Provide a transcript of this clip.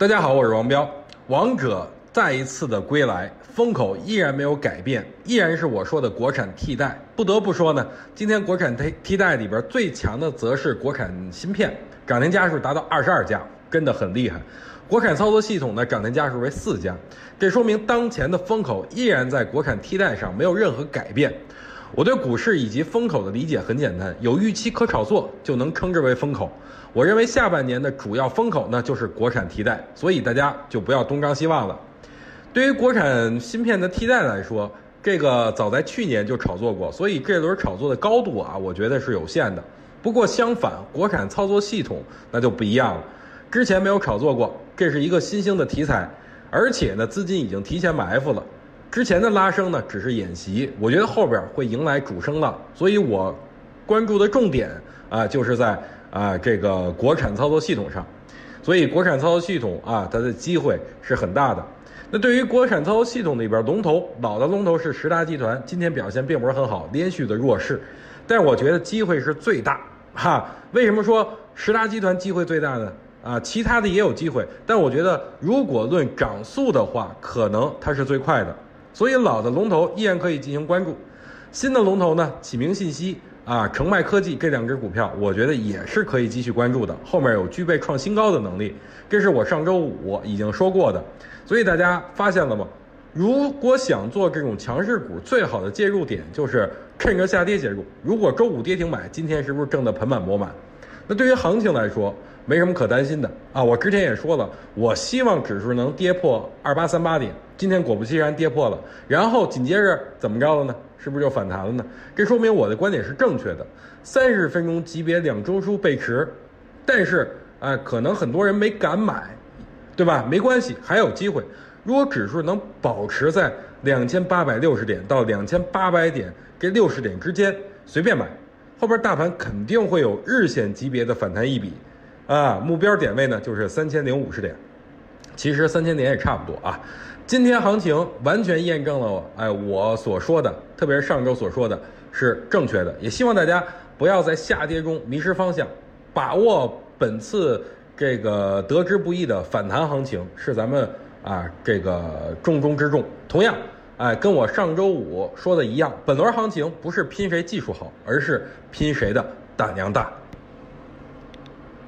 大家好，我是王彪。王者再一次的归来，风口依然没有改变，依然是我说的国产替代。不得不说呢，今天国产替替代里边最强的则是国产芯片，涨停家数达到二十二家，真的很厉害。国产操作系统呢，涨停家数为四家，这说明当前的风口依然在国产替代上没有任何改变。我对股市以及风口的理解很简单，有预期可炒作就能称之为风口。我认为下半年的主要风口呢就是国产替代，所以大家就不要东张西望了。对于国产芯片的替代来说，这个早在去年就炒作过，所以这轮炒作的高度啊，我觉得是有限的。不过相反，国产操作系统那就不一样了，之前没有炒作过，这是一个新兴的题材，而且呢资金已经提前埋伏了。之前的拉升呢，只是演习，我觉得后边会迎来主升浪，所以我关注的重点啊，就是在啊这个国产操作系统上，所以国产操作系统啊，它的机会是很大的。那对于国产操作系统里边龙头，老的龙头是实达集团，今天表现并不是很好，连续的弱势，但我觉得机会是最大哈。为什么说十大集团机会最大呢？啊，其他的也有机会，但我觉得如果论涨速的话，可能它是最快的。所以老的龙头依然可以进行关注，新的龙头呢，启明信息啊，成迈科技这两只股票，我觉得也是可以继续关注的，后面有具备创新高的能力，这是我上周五已经说过的。所以大家发现了吗？如果想做这种强势股，最好的介入点就是趁着下跌介入。如果周五跌停买，今天是不是挣得盆满钵满？那对于行情来说，没什么可担心的啊！我之前也说了，我希望指数能跌破二八三八点。今天果不其然跌破了，然后紧接着怎么着了呢？是不是就反弹了呢？这说明我的观点是正确的。三十分钟级别两周书背驰，但是啊，可能很多人没敢买，对吧？没关系，还有机会。如果指数能保持在两千八百六十点到两千八百点这六十点之间，随便买。后边大盘肯定会有日线级别的反弹一笔，啊，目标点位呢就是三千零五十点，其实三千点也差不多啊。今天行情完全验证了，哎，我所说的，特别是上周所说的是正确的。也希望大家不要在下跌中迷失方向，把握本次这个得之不易的反弹行情，是咱们啊这个重中之重。同样。哎，跟我上周五说的一样，本轮行情不是拼谁技术好，而是拼谁的胆量大。